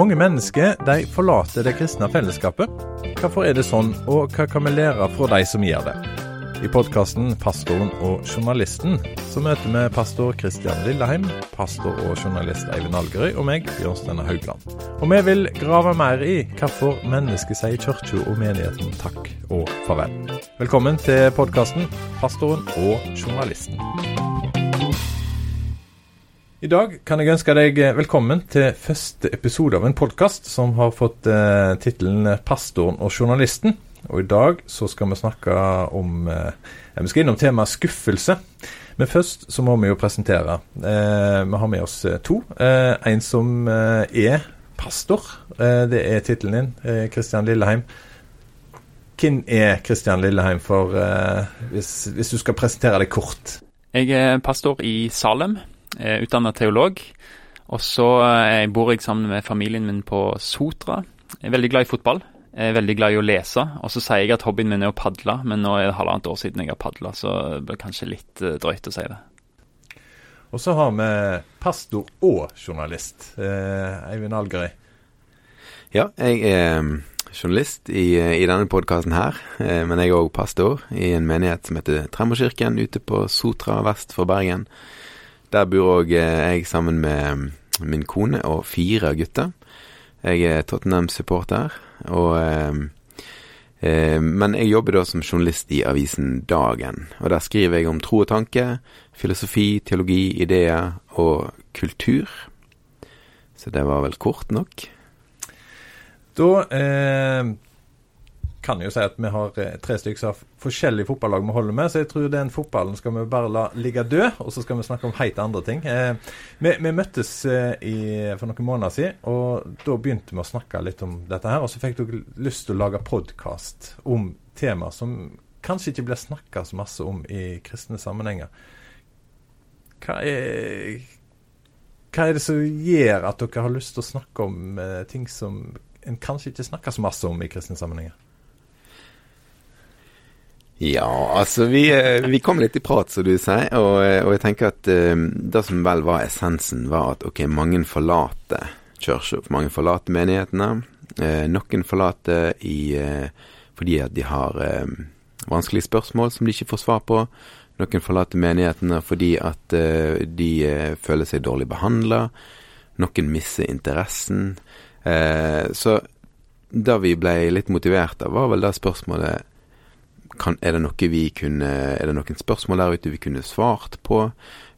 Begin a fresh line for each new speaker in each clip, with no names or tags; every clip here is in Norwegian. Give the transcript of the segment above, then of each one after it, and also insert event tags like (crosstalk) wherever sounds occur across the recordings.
Mange mennesker de forlater det kristne fellesskapet. Hvorfor er det sånn, og hva kan vi lære fra de som gjør det? I podkasten 'Pastoren og journalisten' så møter vi pastor Kristian Lilleheim, pastor og journalist Eivind Algerøy og meg, Bjørn Steinar Haugland. Og vi vil grave mer i hvorfor mennesket sier kirka og menigheten takk og farvel. Velkommen til podkasten 'Pastoren og journalisten'. I dag kan jeg ønske deg velkommen til første episode av en podkast som har fått eh, tittelen 'Pastoren og journalisten'. Og i dag så skal vi snakke om eh, Vi skal innom temaet skuffelse. Men først så må vi jo presentere. Eh, vi har med oss eh, to. Eh, en som eh, er pastor. Eh, det er tittelen din, Kristian Lilleheim. Hvem er Kristian Lilleheim, for hvis, hvis, du skal presentere deg kort?
Jeg er pastor i Salem, Utdanna teolog. Og så bor jeg sammen med familien min på Sotra. Jeg er veldig glad i fotball. Jeg er veldig glad i å lese, og så sier jeg at hobbyen min er å padle, men nå er det halvannet år siden jeg har padla, så det blir kanskje litt uh, drøyt å si det.
Og så har vi pastor og journalist, eh, Eivind Algerøy.
Ja, jeg er mm, journalist i, i denne podkasten her, eh, men jeg er òg pastor i en menighet som heter Tremorkirken ute på Sotra vest for Bergen. Der bor òg eh, jeg sammen med mm, min kone og fire gutter. Jeg er Tottenham-supporter, og eh, eh, Men jeg jobber da som journalist i avisen Dagen, og der skriver jeg om tro og tanke, filosofi, teologi, ideer og kultur. Så det var vel kort nok.
Da eh, kan jo si at vi har eh, tre stykker som har forskjellige fotballag vi holder med, så jeg tror den fotballen skal vi bare la ligge død, og så skal vi snakke om helt andre ting. Eh, vi, vi, møttes eh, i, for noen måneder siden, og da begynte vi å snakke litt om dette her. Og så fikk dere lyst til å lage podkast om temaer som kanskje ikke blir snakka så masse om i kristne sammenhenger. Hva er, hva er det som gjør at dere har lyst til å snakke om eh, ting som en kanskje ikke snakker så masse om i kristne sammenhenger?
Ja, altså vi, eh, vi, kom litt i prat, som du sier, og, eh, og jeg tenker at um, det som vel var essensen, var at ok, mange forlater kirka, mange forlater menighetene. Noen forlater i, fordi at de har vanskelige spørsmål som de ikke får svar på. Noen forlater menighetene fordi at de føler seg dårlig behandla. Noen mister interessen. så det vi ble litt motivert av, var vel det spørsmålet kan, er, det kunne, er det noen spørsmål der ute vi kunne svart på?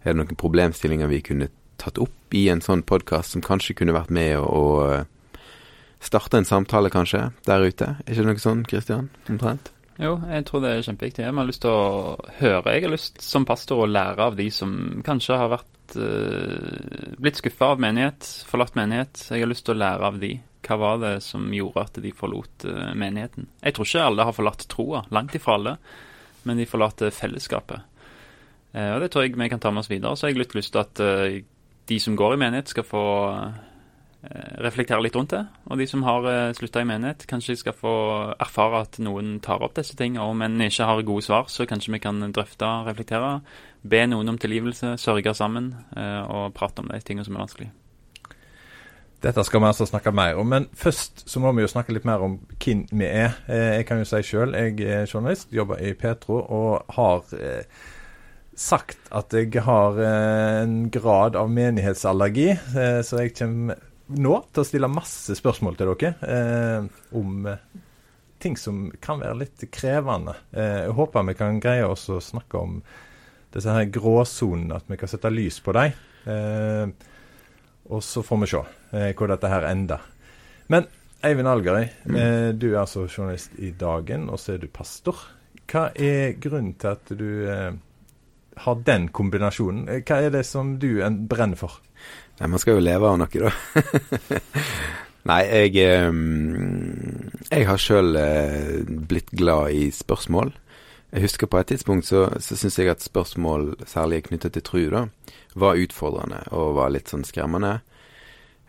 Er det noen problemstillinger vi kunne tatt opp i en sånn podkast som kanskje kunne vært med å, starte en samtale, kanskje, der ute? Er ikke det noe sånn, Kristian? Omtrent?
Jo, jeg tror det er kjempeviktig. Jeg har lyst til å høre. Jeg har lyst som pastor å lære av de som kanskje har vært uh, blitt skuffa av menighet, forlatt menighet. Jeg har lyst til å lære av de. Hva var det som gjorde at de forlot uh, menigheten? Jeg tror ikke alle har forlatt troa, langt ifra alle, men de forlater fellesskapet. Uh, og Det tror jeg vi kan ta med oss videre. Så har jeg litt lyst til at uh, de som går i menighet, skal få reflektere litt rundt det. Og de som har slutta i menighet, kanskje skal få erfare at noen tar opp disse tingene. Og om en ikke har gode svar, så kanskje vi kan drøfte, reflektere, be noen om tilgivelse, sørge sammen og prate om de tingene som er vanskelig.
Dette skal vi altså snakke mer om, men først så må vi jo snakke litt mer om hvem vi er. Eh, jeg kan jo si sjøl, jeg er journalist, jobber i Petro og har eh, sagt at jeg har eh, en grad av menighetsallergi, eh, så jeg kommer nå til å stille masse spørsmål til dere eh, om eh, ting som kan være litt krevende. jeg håper vi kan greie oss å snakke om disse her gråsonene, at vi kan sette lys på dem. og så får vi se eh, hvor dette her ender. Men Eivind Algerøy, mm. eh, du er altså journalist i Dagen, og så er du pastor. Hva er grunnen til at du eh, har den kombinasjonen? Eh, hva er det som du brenner for?
Nei, Man skal jo leve av noe, da. (laughs) Nei, jeg eh, Jeg har sjøl eh, blitt glad i spørsmål. Jeg husker på et tidspunkt så, så syns jeg at spørsmål, særlig knyttet til tru, da, var utfordrende og var litt sånn skremmende.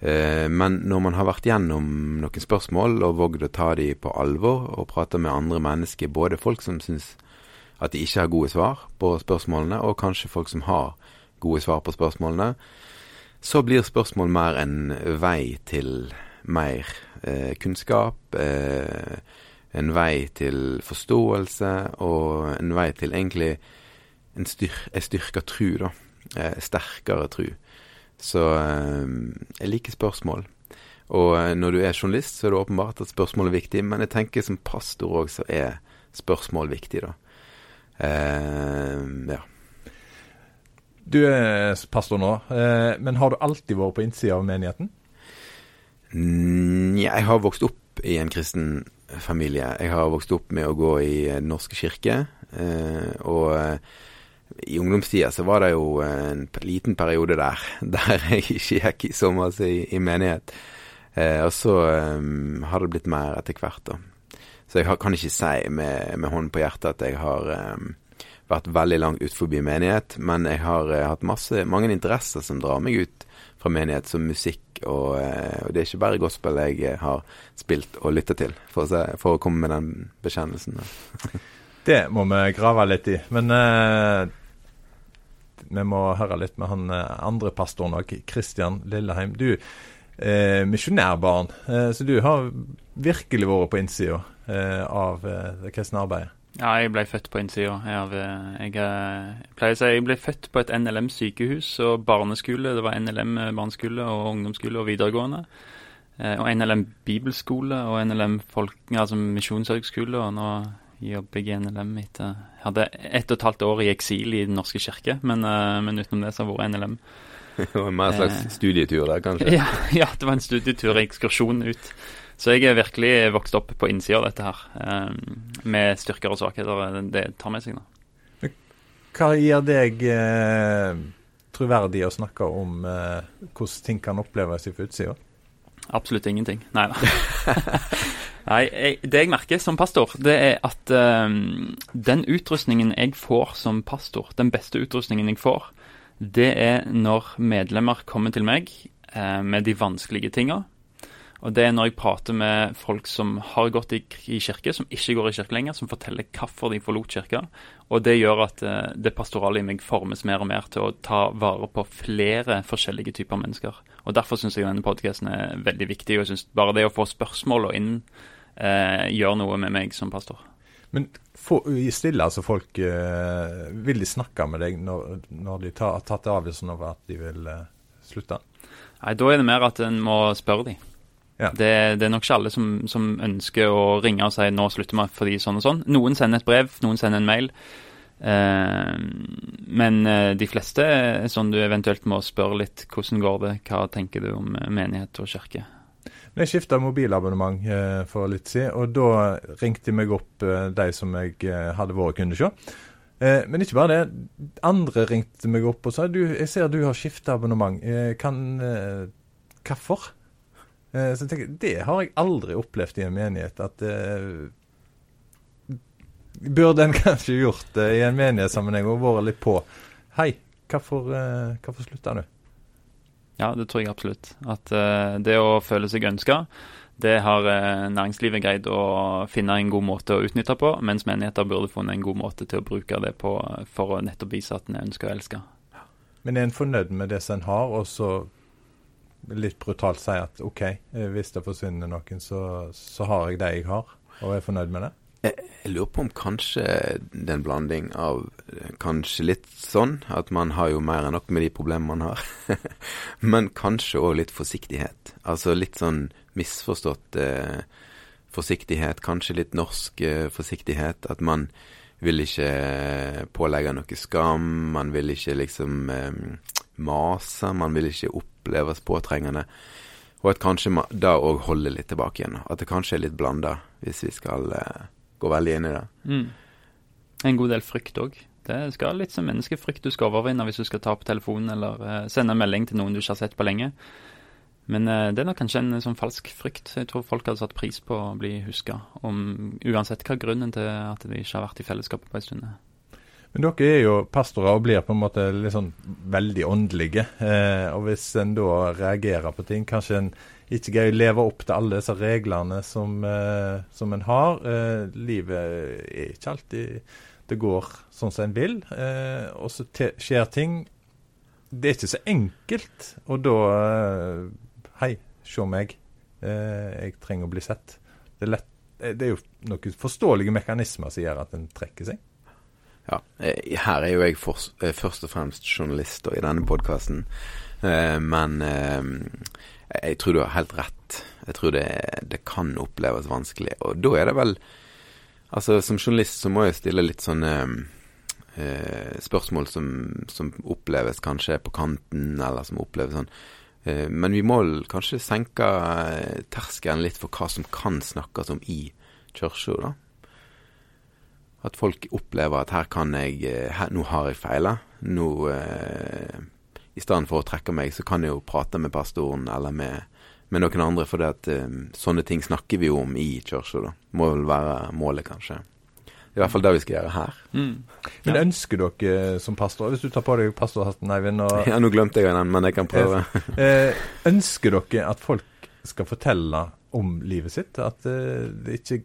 Eh, men når man har vært gjennom noen spørsmål og vågd å ta de på alvor, og prate med andre mennesker, både folk som syns at de ikke har gode svar på spørsmålene, og kanskje folk som har gode svar på spørsmålene, så blir spørsmål mer en vei til mer eh, kunnskap. Eh, en vei til forståelse, og en vei til egentlig en, styr, en styrka tru, da. Eh, sterkere tru. Så eh, jeg liker spørsmål. Og eh, når du er journalist, så er det åpenbart at spørsmål er viktig, men jeg tenker som pastor òg, så er spørsmål viktig, da. Eh, ja.
Du er pastor nå, eh, men har du alltid vært på innsida av menigheten?
Mm, jeg har vokst opp i en kristen familie. Jeg har vokst opp med å gå i Den norske kirke. Eh, og eh, i ungdomstida så var det jo en liten periode der (laughs) der jeg ikke gikk i masse i, i menighet. Eh, og så har det blitt mer etter hvert, da. Så jeg kan ikke si med, med hånden på hjertet at jeg har vært veldig langt ut forbi menighet, men jeg har hatt masse, mange interesser som drar meg ut fra menighet, som musikk, og, uh, og det er ikke bare gospel jeg har spilt og lytta til, for å, se, for å, komme med den bekjennelsen. (laughs)
det må vi grave litt i. Men eh, vi må høre litt med han andre pastoren òg, Kristian Lilleheim. Du eh, misjonærbarn, så du har virkelig vært på innsida av det kristne arbeidet?
Ja, jeg ble født på innsida. Jeg, jeg, jeg, pleier å si jeg ble født på et NLM sykehus og barneskole. Det var NLM barneskole og ungdomsskole og videregående. Og NLM bibelskole og NLM folk, altså misjonshøgskole. Og nå jobber jeg i NLM etter Jeg hadde ett og et halvt år i eksil i Den norske kirke, men, men utenom det så har jeg vært NLM. (laughs)
Det var mer en slags studietur der, kanskje? (laughs)
Ja, ja, det var en studietur, ekskursjon ut. Så jeg er virkelig vokst opp på innsida av dette her, eh, med styrker og svakheter. Det tar med seg, nå.
Hva gir deg eh, troverdig å snakke om eh, hvordan ting kan oppleves fra utsida?
Absolutt ingenting. Nei da. (laughs) Nei, jeg, det jeg merker som pastor, det er at um, den utrustningen jeg får som pastor, den beste utrustningen jeg får, det er når medlemmer kommer til meg eh, med de vanskelige tinga, og det er når jeg prater med folk som har gått i, i kirke, som ikke går i kirke lenger, som forteller hvorfor de forlot kirka. Og det gjør at uh, det pastorale i meg formes mer og mer til å ta vare på flere forskjellige typer mennesker. Og derfor syns jeg denne podkasten er veldig viktig. Og jeg synes bare det å få spørsmål og inn uh, gjør noe med meg som pastor.
Men stiller stille altså folk uh, Vil de snakke med deg når, når de tar, har tatt avgjørelsen over at de vil slutte?
Nei, da er det mer at en må spørre dem. Ja. Det, det, er nok ikke alle som, som, ønsker å ringe og si 'nå slutter vi fordi sånn og sånn'. Noen sender et brev, noen sender en mail. Eh, men eh, de fleste er sånn du eventuelt må spørre litt 'hvordan går det', hva tenker du om menighet og kirke?
Jeg skifta mobilabonnement eh, for litt siden, og da ringte jeg meg opp eh, de som jeg eh, hadde vært kunde hos. Eh, men ikke bare det. Andre ringte meg opp og sa du, 'jeg ser du har skifta abonnement'. kan Hvorfor? Eh, så jeg tenker, Det har jeg aldri opplevd i en menighet. at uh, Burde en (laughs) kanskje gjort det i en menighetssammenheng og vært litt på. Hei, hvorfor, uh, hvorfor slutta du?
Ja, det tror jeg absolutt. At det å føle seg ønska, det har næringslivet greid å finne en god måte å utnytte på, mens menigheter burde funnet en god måte til å bruke det på for å nettopp vise at en ønsker å elske.
Men er en fornøyd med det som en har, og så litt brutalt si at OK, eh, hvis det forsvinner noen, så, så har jeg det jeg har, og er fornøyd med det?
Jeg, lurer på om kanskje det er en blanding av eh, kanskje litt sånn, at man har jo mer enn nok med de problemene man har. (laughs) Men kanskje òg litt forsiktighet. Altså litt sånn misforstått eh, forsiktighet. Kanskje litt norsk eh, forsiktighet. At man vil ikke pålegge noe skam. Man vil ikke liksom eh, mase. Man vil ikke oppleves påtrengende. Og at kanskje da òg holder litt tilbake igjen. At det kanskje er litt blanda, hvis vi skal uh, gå veldig inn i det.
Mm. En god del frykt òg. Det skal litt som menneskefrykt du skal overvinne hvis du skal ta på telefonen eller uh, sende en melding til noen du ikke har sett på lenge. Men uh, det er nok kanskje en sånn falsk frykt. Jeg tror folk hadde satt pris på å bli huska, uansett hva grunnen til at de ikke har vært i fellesskapet på en stund.
Men dere er jo pastorer og blir på en måte sånn veldig åndelige. Eh, og hvis en da reagerer på ting, kanskje en ikke greier å leve opp til alle disse reglene som, eh, som en har. Eh, livet er ikke alltid det går sånn som en vil. Eh, og så skjer ting. Det er ikke så enkelt. Og da eh, Hei, se meg. Eh, jeg trenger å bli sett. Det er, lett, det er jo noen forståelige mekanismer som gjør at en trekker seg.
Ja, her er jo jeg for, først og fremst journalist i denne podkasten, men jeg tror du har helt rett. Jeg tror det, det, kan oppleves vanskelig. Og da er det vel Altså, som journalist så må jeg stille litt sånne eh, spørsmål som, som, oppleves kanskje på kanten, eller som oppleves sånn. Eh, men vi må kanskje senke eh, terskelen litt for hva som kan snakkes om i kirka, da. At folk opplever at her kan jeg eh, her, Nå har jeg feila. Nå eh, i stedet for å trekke meg, så kan jeg jo prate med pastoren eller med, med noen andre, for at eh, sånne ting snakker vi jo om i kirka, da. Må vel være målet, kanskje. I hvert fall det vi skal gjøre her.
Mm. Men ønsker dere som pastor, hvis du tar på deg pastorhatten, Eivind og
Ja, nå glemte jeg den, men jeg kan prøve.
eh, ønsker dere at folk skal fortelle om livet sitt? At eh, det ikke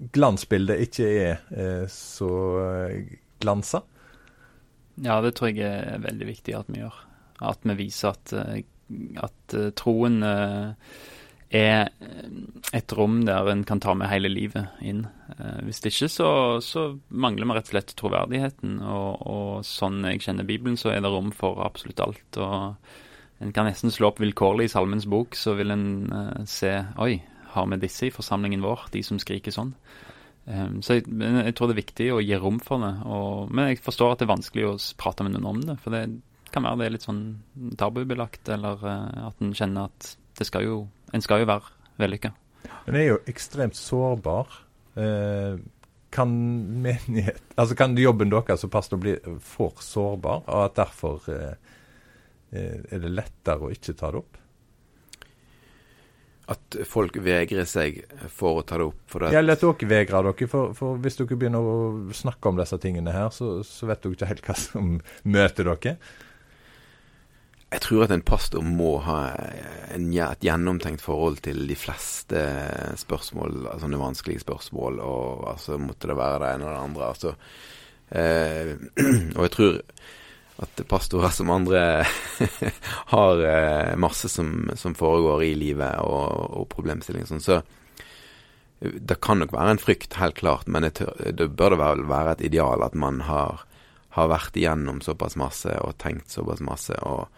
glansbildet ikke er eh, så eh, glansa?
Ja, det tror jeg er veldig viktig at vi gjør. At vi viser at, eh, at troen er et rom der en kan ta med hele livet inn. Hvis det ikke så, så mangler vi rett og slett troverdigheten. Og, og, sånn jeg kjenner Bibelen, så er det rom for absolutt alt. Og en kan nesten slå opp vilkårlig i Salmens bok, så vil en se Oi, har vi disse i forsamlingen vår, de som skriker sånn? Um, så jeg, jeg, tror det er viktig å gi rom for det. Og, men jeg forstår at det er vanskelig å prate med noen om det. For det, kan være det er litt sånn tabubelagt, eller uh, at en kjenner at det skal jo, en skal jo være vellykka.
Men er jo ekstremt sårbar. Eh, kan menighet Altså kan jobben deres som pastor bli for sårbar, og at derfor eh, eh, er det lettere å ikke ta det opp?
At folk vegrer seg for å ta det opp? For
det ja, eller at dere vegrer dere. For, for, hvis dere begynner å snakke om disse tingene her, så, så vet dere ikke helt hva som møter dere.
Jeg tror at en pastor må ha en, et gjennomtenkt forhold til de fleste spørsmål, altså sånne vanskelige spørsmål, og altså måtte det være det ene eller det andre. Altså, eh, (clears throat) og jeg tror at pastorer som andre (laughs) har eh, masse som, som, foregår i livet, og, og problemstillinger sånn. Så det kan nok være en frykt, helt klart, men det, det bør det vel være et ideal at man har, har vært igjennom såpass masse og tenkt såpass masse. og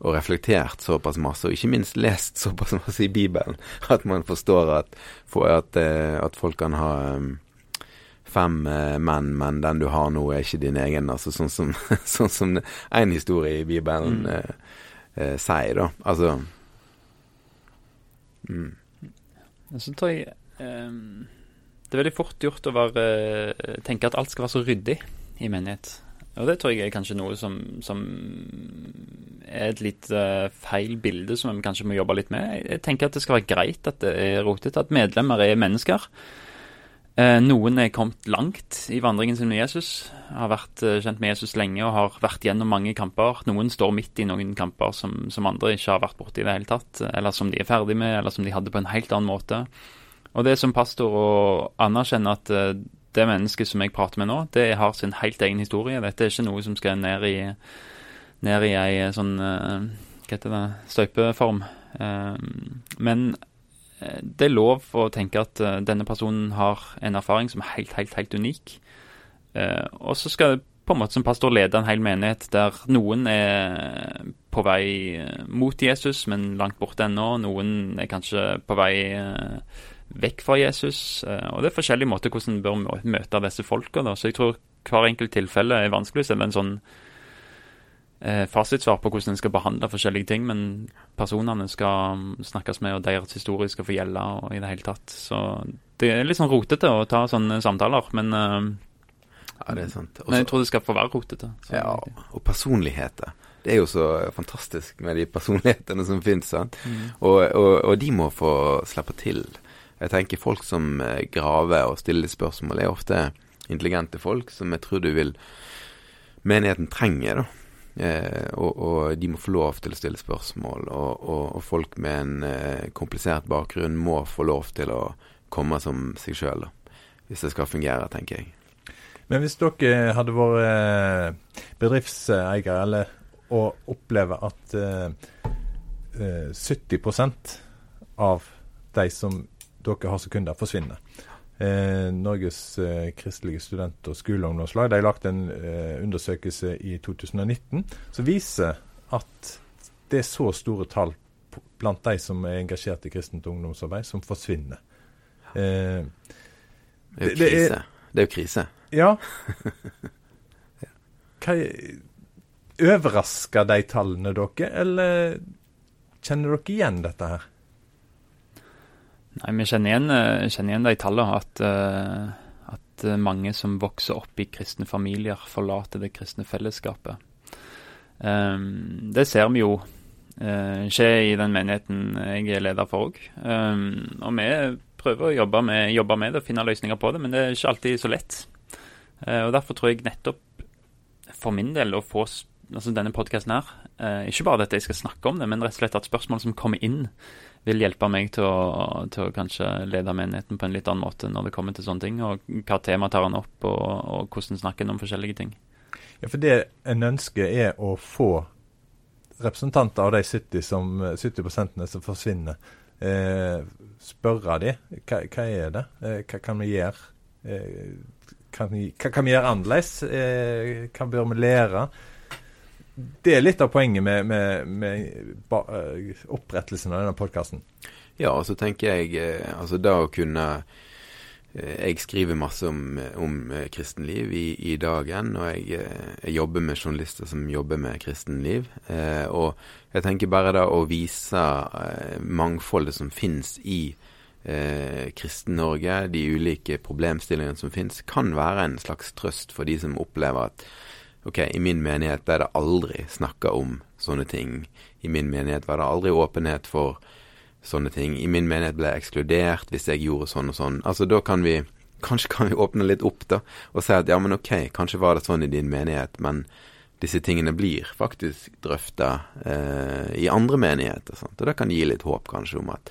og reflektert såpass masse, og ikke minst lest såpass masse i Bibelen, (laughs) at man forstår at, at, eh, at folk kan ha fem eh, menn, men den du har nå, er ikke din egen. Altså sånn som, (laughs) sånn som en historie i Bibelen mm. eh, eh, sier, da. Altså
mm. Så tror jeg um, Det er veldig fort gjort å være, tenke at alt skal være så ryddig i menighet. Og det tror jeg er kanskje noe som, som er et litt uh, feil bilde som vi kanskje må jobbe litt med. Jeg tenker at det skal være greit at det er rotete, at medlemmer er mennesker. Uh, noen er kommet langt i vandringen sin med Jesus, har vært uh, kjent med Jesus lenge og har vært gjennom mange kamper. Noen står midt i noen kamper som, som andre ikke har vært borti i det hele tatt, eller som de er ferdig med, eller som de hadde på en helt annen måte. Og det er som pastor å anerkjenne at det mennesket som jeg prater med nå, det har sin helt egen historie. Dette er ikke noe som skal ned i, ned i ei sånn Hva heter det Støypeform. Men det er lov å tenke at denne personen har en erfaring som er helt, helt, helt unik. og så skal det på en måte som pastor lede en hel menighet der noen er på vei mot Jesus, men langt borte ennå. Noen er kanskje på vei vekk fra Jesus. Eh, og det er forskjellige måter hvordan en bør møte disse folka. Så jeg tror hver enkelt tilfelle er vanskelig å sette en sånn eh, fasitsvar på hvordan en skal behandle forskjellige ting, men personene skal mm, snakkes med, og deres historie skal få gjelde og i det hele tatt. Så det er litt sånn rotete å ta sånne samtaler, men eh,
ja, det er sant. Også,
men jeg tror det skal få være rotete.
Ja, og personligheter. Det er jo så fantastisk med de personlighetene som finnes. Mm. Og, og, og, de må få slippe til. Jeg tenker folk som eh, graver og stiller spørsmål, er ofte intelligente folk som jeg tror du vil menigheten trenger, da. Eh, og, og, de må få lov til å stille spørsmål, og, og, og folk med en eh, komplisert bakgrunn må få lov til å komme som seg sjøl, hvis det skal fungere, tenker jeg.
Men hvis dere hadde vært eh, bedriftseiere, eller å oppleve at eh, 70 eh, av de som dere har som kunder, forsvinner, eh, Norges eh, kristelige student- og skoleungdomslag. Har lagt en eh, undersøkelse i 2019 som viser at det er så store tall blant de som er engasjert i kristent ungdomsarbeid, som forsvinner.
Eh, det er jo krise. Det er jo krise.
Ja. (laughs) Hva Overrasker de tallene dere, eller kjenner dere igjen dette her?
Nei, vi kjenner igjen, eh, kjenner igjen de tallene. At, uh, at, mange som vokser opp i kristne familier, forlater det kristne fellesskapet. Um, det ser vi jo uh, skje i den menigheten jeg er leder for òg. Um, og vi prøver å jobbe med, jobbe med, det og finne løsninger på det, men det er ikke alltid så lett. Uh, og Derfor tror jeg nettopp for min del å få altså denne podkasten her, ikke bare at jeg skal snakke om det, men rett og slett at spørsmål som kommer inn vil hjelpe meg til å, til å, kanskje lede menigheten på en litt annen måte når det kommer til sånne ting. Og hva tema tar han opp, og, og hvordan snakker han om forskjellige ting.
Ja, for Det en ønsker, er å få representanter av de 70, som, 70 som forsvinner, eh, spørre de, hva, hva er det? Eh, hva kan vi gjøre? Eh, kan vi, hva kan vi gjøre annerledes? Eh, hva bør vi lære? Det er litt av poenget med, med, med eh, opprettelsen av denne podkasten.
Ja, og så tenker jeg eh, altså da å kunne eh, Jeg skriver masse om, om kristenliv i, i, dagen, og jeg, jeg, jobber med journalister som jobber med kristenliv. Eh, og jeg tenker bare da å vise mangfoldet som finnes i eh, Kristen-Norge, de ulike problemstillingene som finnes, kan være en slags trøst for de som opplever at Ok, i min menighet ble det aldri snakka om sånne ting. I min menighet var det aldri åpenhet for sånne ting. I min menighet ble jeg ekskludert hvis jeg gjorde sånn og sånn. Altså, da kan vi Kanskje kan vi åpne litt opp, da, og si at ja, men ok, kanskje var det sånn i din menighet, men disse tingene blir faktisk drøfta eh, i andre menigheter. Sant? Og det kan gi litt håp, kanskje, om at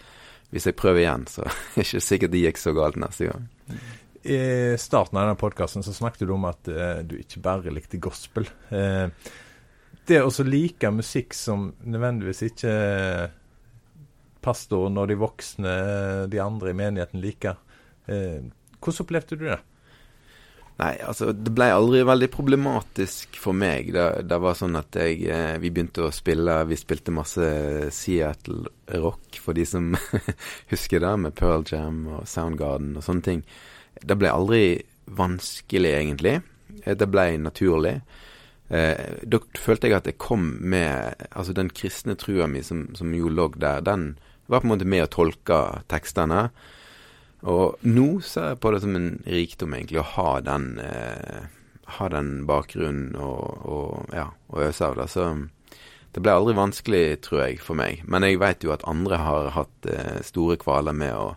hvis jeg prøver igjen, så (laughs) er det ikke sikkert det gikk så galt neste gang.
I starten av denne podkasten snakket du om at eh, du ikke bare likte gospel. Eh, det å like musikk som nødvendigvis ikke pastoren og de voksne, de andre i menigheten liker, eh, hvordan opplevde du det?
Nei, altså det ble aldri veldig problematisk for meg. Det, det var sånn at jeg eh, Vi begynte å spille Vi spilte masse Seattle rock, for de som (laughs) husker det, med Pearl Jam og Soundgarden og sånne ting. Det ble aldri vanskelig, egentlig. Eh, det ble naturlig. Eh, da følte jeg at jeg kom med Altså, den kristne trua mi som, som jo lå der, den var på en måte med å tolke tekstene. Og nå ser jeg på det som en rikdom, egentlig, å ha den, eh, ha den bakgrunnen og, og, ja, og øse av det. Så det ble aldri vanskelig, tror jeg, for meg. Men jeg vet jo at andre har hatt eh, store kvaler med å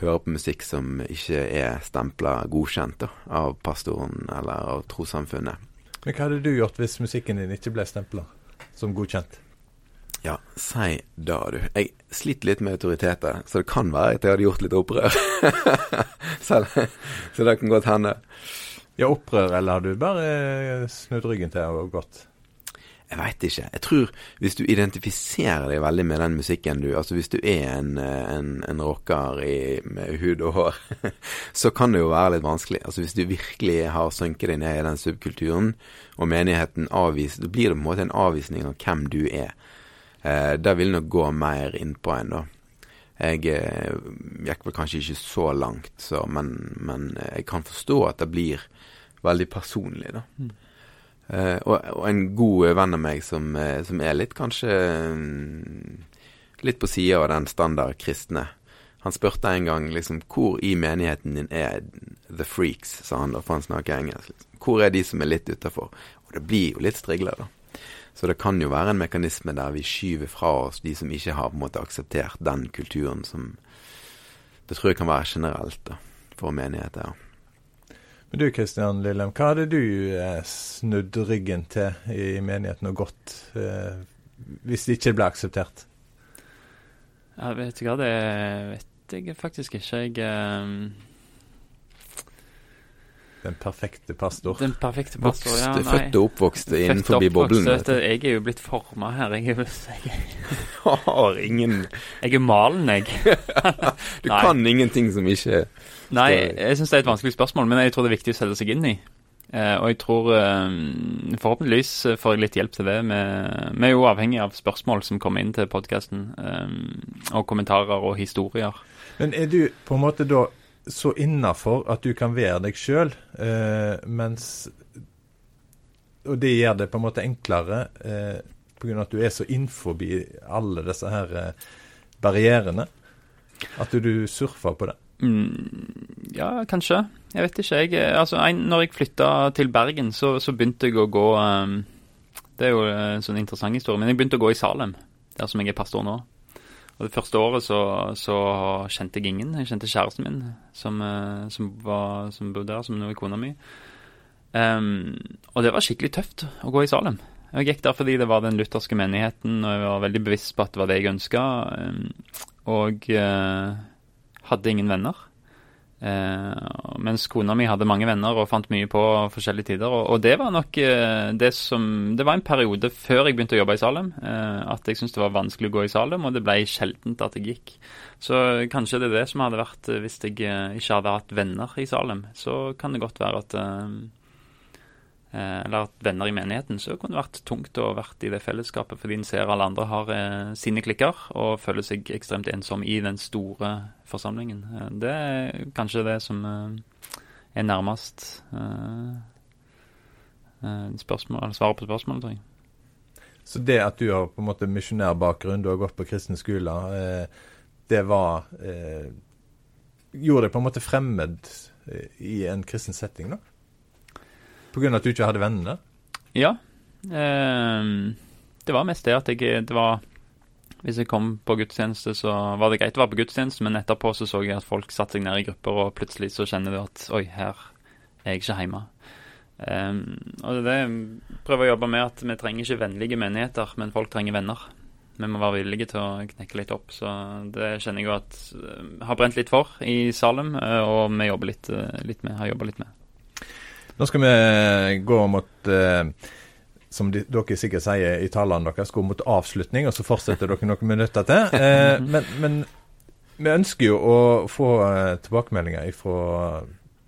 høre på musikk som ikke er stempla godkjent da, av pastoren eller av trossamfunnet.
Men hva hadde du gjort hvis musikken din ikke ble stempla som godkjent?
Ja, si da, du. Jeg sliter litt med autoriteter, så det kan være at jeg hadde gjort litt opprør. (laughs) så, så det kan godt hende.
Ja, opprør, eller har du bare snudd ryggen til og gått?
Jeg veit ikke. Jeg tror hvis du identifiserer deg veldig med den musikken du Altså hvis du er en, en, en rocker i, med hud og hår, (laughs) så kan det jo være litt vanskelig. Altså hvis du virkelig har sunket deg ned i den subkulturen, og menigheten avviser Da blir det på en måte en avvisning av hvem du er. Eh, det vil nok gå mer innpå en, da. Jeg eh, gikk vel kanskje ikke så langt, så, men, men jeg kan forstå at det blir veldig personlig, da. Mm. Uh, og, og, en god venn av meg som, uh, som er litt kanskje um, litt på sida av den standard kristne. Han spurte en gang liksom hvor i menigheten din er the freaks, sa han da, for han snakker engelsk. Liksom. Hvor er de som er litt utafor? Og det blir jo litt strigler, da. Så det kan jo være en mekanisme der vi skyver fra oss de som ikke har på en måte akseptert den kulturen som Det tror jeg kan være generelt da, for menigheter. Ja.
Men du Kristian Lillem, hva hadde du eh, snudd ryggen til i menigheten og gått eh, hvis det ikke ble akseptert?
Jeg vet ikke hva, det vet jeg faktisk ikke. Jeg eh,
Den perfekte pastor.
Den perfekte pastor, ja. Nei.
født og oppvokst innenfor boblen.
Jeg er jo blitt forma her. Jeg er, (laughs) jeg,
Har ingen
jeg er malen, jeg. (laughs)
Du
Nei.
kan ingenting som ikke
Nei, jeg syns det er et vanskelig spørsmål, men jeg tror det er viktig å sette seg inn i. Eh, og jeg tror eh, Forhåpentligvis får jeg litt hjelp til det. Vi vi er jo avhengig av spørsmål som kommer inn til podkasten, og kommentarer og historier.
Men er du på en måte da så innafor at du kan være deg sjøl, eh, mens Og det gjør det på en måte enklere eh, pga. at du er så innenfor alle disse her eh, barrierene? At du, surfer på det?
Mm, ja, kanskje. Jeg vet ikke. Jeg, eh, altså, en, når jeg flytta til Bergen, så, så begynte jeg å gå um, Det er jo en sånn interessant historie, men jeg begynte å gå i Salem, der som jeg er pastor nå. Og Det første året så, så kjente jeg ingen. Jeg kjente kjæresten min, som, eh, som, var, som bodde der, som nå er kona mi. Um, og det var skikkelig tøft å gå i Salem. Jeg gikk der fordi det var den lutherske menigheten, og jeg var veldig bevisst på at det var det jeg ønska. og uh, hadde ingen venner. Eh, mens kona mi hadde mange venner og fant mye på forskjellige tider. Og, og det var nok eh, det som Det var en periode før jeg begynte å jobbe i Salem, eh, at jeg syntes det var vanskelig å gå i Salem, og det ble sjeldent at jeg gikk. Så kanskje det er det som hadde vært hvis jeg ikke hadde hatt venner i Salem. Så kan det godt være at eller at venner i menigheten, så kunne det vært tungt å vært i det fellesskapet, fordi en ser alle andre har eh, sine klikker og føler seg ekstremt ensom i den store forsamlingen. Eh, det er kanskje det som eh, er nærmest eh, eh, spørsmål, svaret på spørsmålet, tror jeg.
Så det at du har på en måte misjonærbakgrunn, du har gått på kristne skoler, eh, det var eh, Gjorde deg på en måte fremmed eh, i en kristen setting, da? På grunn av at du ikke hadde vennene?
Ja. Eh, det var mest det at jeg Det var Hvis jeg kom på gudstjeneste, så var det greit å være på gudstjeneste, men etterpå så så jeg at folk satte seg ned i grupper, og plutselig så kjenner du at Oi, her er jeg ikke hjemme. Ehm, og det er det jeg prøver å jobbe med, at vi trenger ikke vennlige menigheter, men folk trenger venner. Vi må være villige til å knekke litt opp. Så det kjenner jeg jo at eh, har brent litt for i Salem, eh, og vi jobber litt, eh, litt med, har jobba litt med.
Nå skal vi gå mot eh, som de, dere sikkert sier i talene deres, gå mot avslutning, og så fortsetter dere noen minutter til. (laughs) Eh, men, men vi ønsker jo å få eh, tilbakemeldinger fra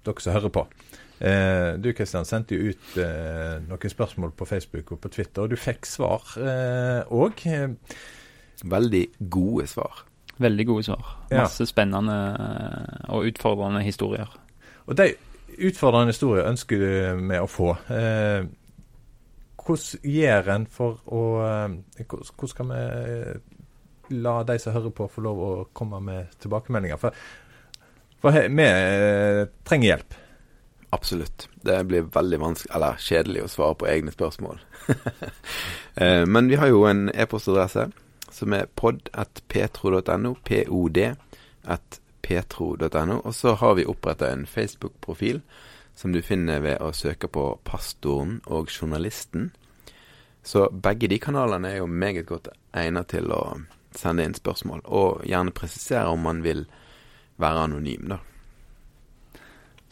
dere som hører på. Eh, du Kristian, sendte jo ut eh, noen spørsmål på Facebook og på Twitter, og du fikk svar òg.
Veldig gode svar.
Veldig gode svar.
Ja.
Masse spennende eh, og utfordrende historier.
og de utfordrende historie ønsker du med å få. Eh, hvordan gjør en for å eh, Hvordan skal vi eh, la de som hører på, få lov å komme med tilbakemeldinger? For, for vi eh, trenger hjelp.
Absolutt. Det blir veldig vanskelig, eller kjedelig å svare på egne spørsmål. (laughs) Eh, Men vi har jo en e-postadresse som er pod.petro.no, pod at petro.no. Og så har vi oppretta en Facebook-profil som du finner ved å søke på Pastoren og Journalisten. Så begge de kanalene er jo meget godt egnet til å sende inn spørsmål, og gjerne presisere om man vil være anonym, da.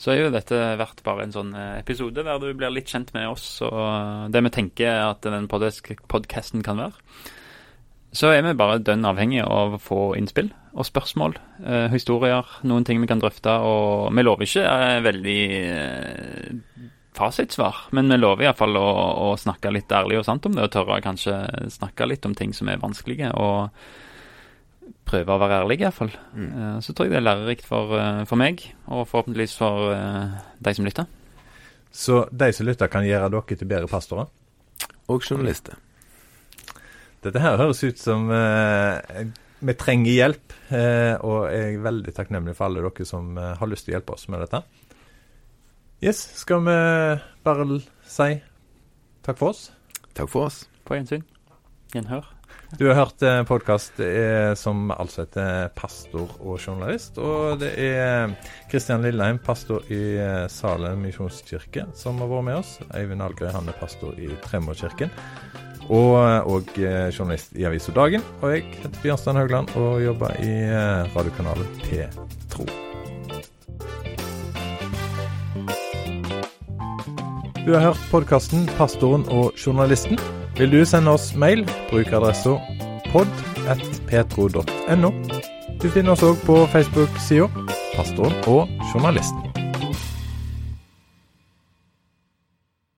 Så er jo dette vært bare en sånn eh, episode der du blir litt kjent med oss og det vi tenker at den podkasten kan være. Så er vi bare dønn avhengige av å få innspill og spørsmål, eh, historier, noen ting vi kan drøfte. Og vi lover ikke eh, veldig eh, fasitsvar, men vi lover iallfall å, å snakke litt ærlig og sant om det, og tørre kanskje snakke litt om ting som er vanskelige. og prøve å være ærlig, iallfall.
Mm.
Eh, så tror jeg det er lærerikt for, eh, for meg, og forhåpentligvis for eh, de som lytter.
Så de som lytter, kan gjøre dere til bedre pastorer.
Og journalister.
Dette her høres ut som eh, vi trenger hjelp, eh, og jeg er veldig takknemlig for alle dere som eh, har lyst til å hjelpe oss med dette. Yes, skal vi bare si takk for oss?
Takk for oss.
På gjensyn. Gjenhør.
Du har hørt en podkast som altså heter 'Pastor og journalist'. Og det er Kristian Lilleheim, pastor i eh, Salem misjonskirke, som har vært med oss. Eivind Algrøy, han er pastor i Tremorkirken. Og, og eh, journalist i Avisa Dagen. Og jeg heter Bjørnstein Haugland og jobber i radiokanalen P3. Du har hørt podkasten 'Pastoren og journalisten'. Vil du sende oss mail, bruk adressa pod.petro.no. Du finner oss òg på Facebook-sida 'Pastoren og journalisten'.